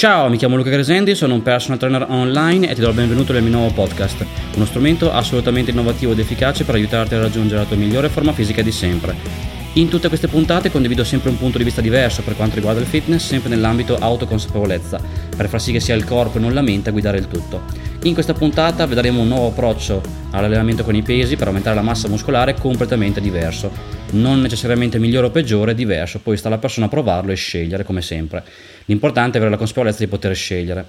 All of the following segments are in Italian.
Ciao, mi chiamo Luca Gresendi, sono un personal trainer online e ti do il benvenuto nel mio nuovo podcast, uno strumento assolutamente innovativo ed efficace per aiutarti a raggiungere la tua migliore forma fisica di sempre. In tutte queste puntate condivido sempre un punto di vista diverso per quanto riguarda il fitness, sempre nell'ambito autoconsapevolezza, per far sì che sia il corpo e non la mente a guidare il tutto. In questa puntata vedremo un nuovo approccio all'allenamento con i pesi per aumentare la massa muscolare completamente diverso. Non necessariamente migliore o peggiore, diverso, poi sta alla persona a provarlo e scegliere come sempre. L'importante è avere la consapevolezza di poter scegliere.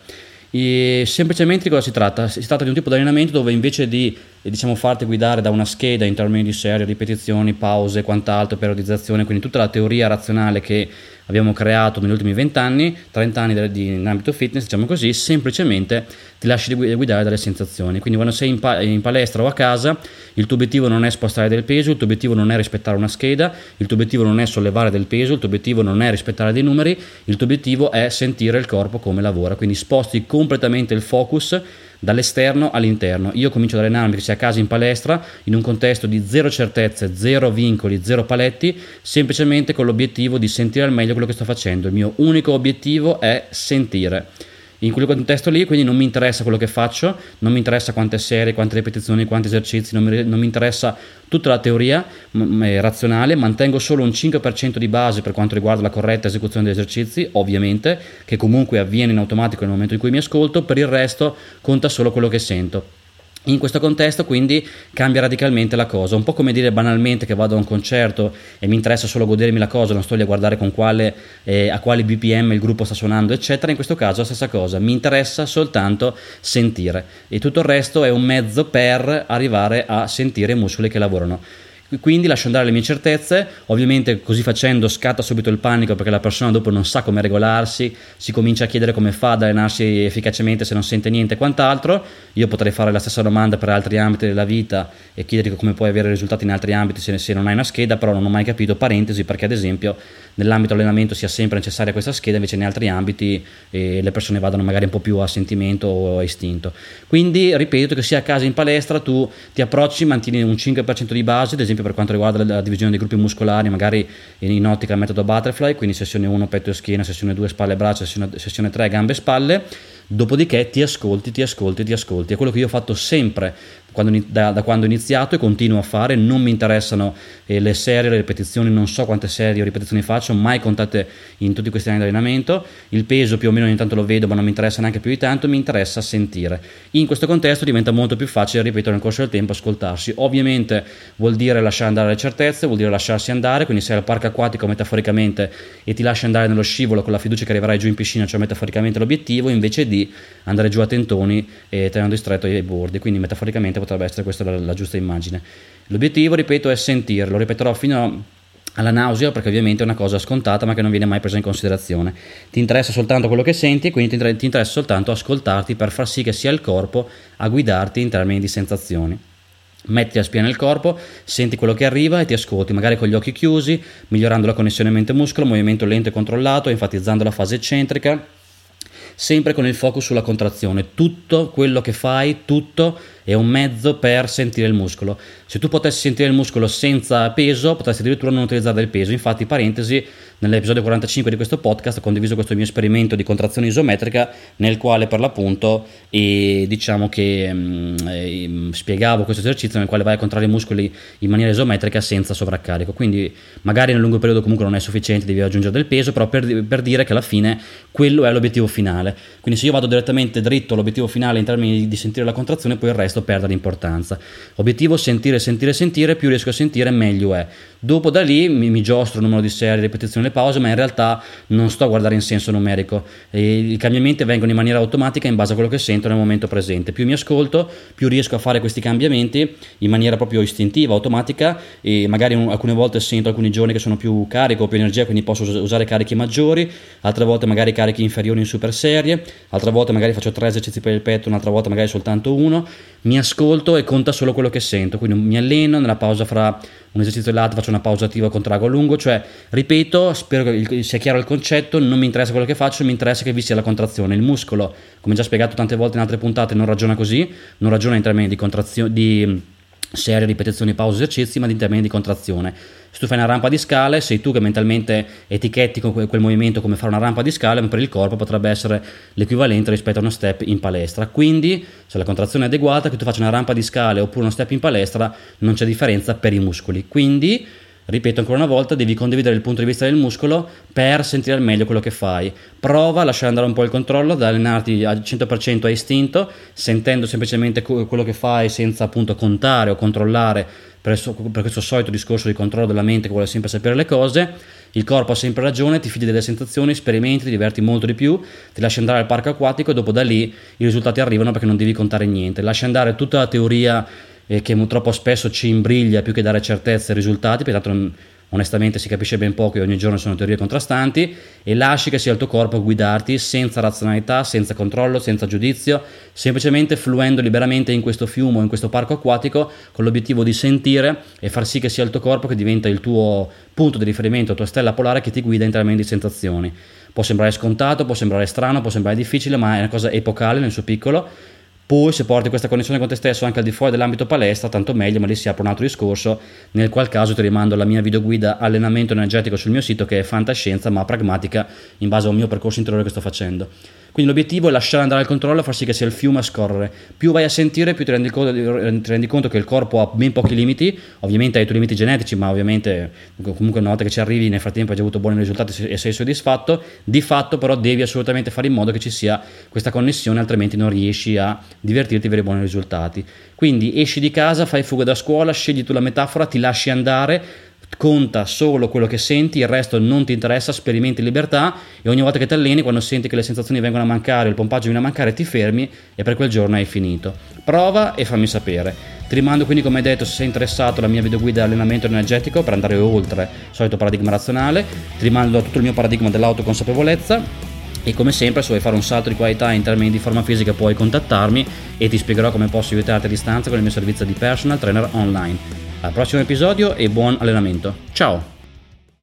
E semplicemente di cosa si tratta? Si tratta di un tipo di allenamento dove invece di diciamo, farti guidare da una scheda in termini di serie, ripetizioni, pause, quant'altro, periodizzazione, quindi tutta la teoria razionale che abbiamo creato negli ultimi 20 anni, 30 anni di, in ambito fitness, diciamo così, semplicemente ti lasci guidare dalle sensazioni. Quindi quando sei in, pa- in, palestra o a casa, il tuo obiettivo non è spostare del peso, il tuo obiettivo non è rispettare una scheda, il tuo obiettivo non è sollevare del peso, il tuo obiettivo non è rispettare dei numeri, il tuo obiettivo è sentire il corpo come lavora. Quindi sposti completamente il focus dall'esterno all'interno. Io comincio ad allenarmi sia a casa in palestra, in un contesto di zero certezze, zero vincoli, zero paletti, semplicemente con l'obiettivo di sentire al meglio quello che sto facendo. Il mio unico obiettivo è sentire in quel contesto lì, quindi non mi interessa quello che faccio, non mi interessa quante serie, quante ripetizioni, quanti esercizi, non mi, non mi interessa tutta la teoria m- razionale, mantengo solo un 5% di base per quanto riguarda la corretta esecuzione degli esercizi, ovviamente, che comunque avviene in automatico nel momento in cui mi ascolto, per il resto conta solo quello che sento. In questo contesto quindi cambia radicalmente la cosa, un po' come dire banalmente che vado a un concerto e mi interessa solo godermi la cosa, non sto lì a guardare quale, eh, a quali BPM il gruppo sta suonando eccetera, in questo caso la stessa cosa, mi interessa soltanto sentire. E tutto il resto è un mezzo per arrivare a sentire i muscoli che lavorano. Quindi lascio andare le mie certezze, ovviamente così facendo scatta subito il panico perché la persona dopo non sa come regolarsi, si comincia a chiedere come fa ad allenarsi efficacemente se non sente niente e quant'altro. Io potrei fare la stessa domanda per altri ambiti della vita e chiederti come puoi avere risultati in altri ambiti se, se non hai una scheda, però non ho mai capito, parentesi, perché ad esempio nell'ambito allenamento sia sempre necessaria questa scheda, invece in altri ambiti eh, le persone vadano magari un po' più a sentimento o a istinto. Quindi ripeto che sia a casa in palestra tu ti approcci, mantieni un 5% di base, ad esempio per quanto riguarda la divisione dei gruppi muscolari, magari in ottica metodo butterfly, quindi sessione 1 petto e schiena, sessione 2 spalle e braccia, sessione, sessione 3 gambe e spalle, dopodiché ti ascolti, ti ascolti, ti ascolti. È quello che io ho fatto sempre quando, da, da, quando ho iniziato e continuo a fare, non mi interessano eh, le serie, le ripetizioni, non so quante serie o ripetizioni faccio, mai contate in tutti questi anni di allenamento, il peso più o meno ogni tanto lo vedo ma non mi interessa neanche più di tanto, mi interessa sentire. In questo contesto diventa molto più facile, ripeto, nel corso del tempo ascoltarsi. Ovviamente vuol dire lasciare andare le certezze, vuol dire lasciarsi andare, quindi sei al parco acquatico metaforicamente e ti lasci andare nello scivolo con la fiducia che arriverai giù in piscina, cioè metaforicamente l'obiettivo, invece di andare giù a tentoni e tenendo stretto i bordi, quindi metaforicamente potrebbe essere questa la, la giusta immagine. L'obiettivo, ripeto, è sentire, lo ripeterò fino a alla nausea perché ovviamente è una cosa scontata ma che non viene mai presa in considerazione. Ti interessa soltanto quello che senti e quindi ti interessa soltanto ascoltarti per far sì che sia il corpo a guidarti in termini di sensazioni. Metti la spia nel corpo, senti quello che arriva e ti ascolti, magari con gli occhi chiusi, migliorando la connessione mente-muscolo, movimento lento e controllato, enfatizzando la fase eccentrica, sempre con il focus sulla contrazione. Tutto quello che fai, tutto è un mezzo per sentire il muscolo. Se tu potessi sentire il muscolo senza peso, potresti addirittura non utilizzare del peso. Infatti, parentesi, nell'episodio 45 di questo podcast ho condiviso questo mio esperimento di contrazione isometrica nel quale per l'appunto e diciamo che mh, mm, eh, spiegavo questo esercizio nel quale vai a contrarre i muscoli in maniera isometrica senza sovraccarico. Quindi magari nel lungo periodo comunque non è sufficiente, devi aggiungere del peso, però per, per dire che alla fine quello è l'obiettivo finale. Quindi se io vado direttamente dritto all'obiettivo finale in termini di sentire la contrazione, poi il resto perde l'importanza. Obiettivo sentire, sentire, sentire, più riesco a sentire meglio è. Dopo da lì mi, mi giostro il numero di serie, ripetizioni e pause, ma in realtà non sto a guardare in senso numerico. E I cambiamenti vengono in maniera automatica in base a quello che sento nel momento presente. Più mi ascolto, più riesco a fare questi cambiamenti in maniera proprio istintiva, automatica e magari un, alcune volte sento alcuni giorni che sono più carico, più energia, quindi posso usare carichi maggiori, altre volte magari carichi inferiori in super serie, altre volte magari faccio tre esercizi per il petto, un'altra volta magari soltanto uno. Mi ascolto e conta solo quello che sento, quindi mi alleno nella pausa fra un esercizio e l'altro faccio una pausa attiva con trago a lungo, cioè ripeto, spero che sia chiaro il concetto, non mi interessa quello che faccio, mi interessa che vi sia la contrazione. Il muscolo, come già spiegato tante volte in altre puntate, non ragiona così, non ragiona in termini di contrazione, di serie, ripetizioni, pause, esercizi, ma di termini di contrazione. Se tu fai una rampa di scale, sei tu che mentalmente etichetti quel movimento come fare una rampa di scale, ma per il corpo potrebbe essere l'equivalente rispetto a uno step in palestra. Quindi, se la contrazione è adeguata, che tu faccia una rampa di scale oppure uno step in palestra, non c'è differenza per i muscoli. Quindi, ripeto ancora una volta, devi condividere il punto di vista del muscolo per sentire al meglio quello che fai. Prova a lasciare andare un po' il controllo, ad allenarti al 100% a istinto, sentendo semplicemente quello che fai senza appunto contare o controllare per, questo solito discorso di controllo della mente che vuole sempre sapere le cose. Il corpo ha sempre ragione, ti fidi delle sensazioni, sperimenti, ti diverti molto di più, ti lasci andare al parco acquatico e dopo da lì i risultati arrivano perché non devi contare niente. Lasci andare tutta la teoria eh, che troppo spesso ci imbriglia più che dare certezze e risultati, perché tanto onestamente si capisce ben poco e ogni giorno sono teorie contrastanti, e lasci che sia il tuo corpo a guidarti senza razionalità, senza controllo, senza giudizio, semplicemente fluendo liberamente in questo fiume o in questo parco acquatico con l'obiettivo di sentire e far sì che sia il tuo corpo che diventa il tuo punto di riferimento, la tua stella polare che ti guida in termini di sensazioni. Può sembrare scontato, può sembrare strano, può sembrare difficile, ma è una cosa epocale nel suo piccolo poi se porti questa connessione con te stesso anche al di fuori dell'ambito palestra, tanto meglio, ma lì si apre un altro discorso, nel qual caso ti rimando la mia videoguida allenamento energetico sul mio sito che è fantascienza ma pragmatica in base al mio percorso interiore che sto facendo. Quindi l'obiettivo è lasciare andare il controllo far sì che sia il fiume a scorrere. Più vai a sentire, più ti rendi, conto, ti rendi conto che il corpo ha ben pochi limiti, ovviamente hai i tuoi limiti genetici, ma ovviamente comunque una volta che ci arrivi nel frattempo hai già avuto buoni risultati e sei soddisfatto. Di fatto però devi assolutamente fare in modo che ci sia questa connessione, altrimenti non riesci a divertirti e avere buoni risultati. Quindi esci di casa, fai fuga da scuola, scegli tu la metafora, ti lasci andare conta solo quello che senti, il resto non ti interessa, sperimenti libertà e ogni volta che ti alleni, quando senti che le sensazioni vengono a mancare, il pompaggio viene a mancare, ti fermi e per quel giorno hai finito. Prova e fammi sapere. Ti rimando quindi, come detto, se sei interessato alla mia videoguida allenamento energetico per andare oltre il solito paradigma razionale, ti rimando a tutto il mio paradigma dell'autoconsapevolezza e come sempre se vuoi fare un salto di qualità in termini di forma fisica puoi contattarmi e ti spiegherò come posso aiutarti a distanza con il mio servizio di personal trainer online. Al prossimo episodio e buon allenamento. Ciao!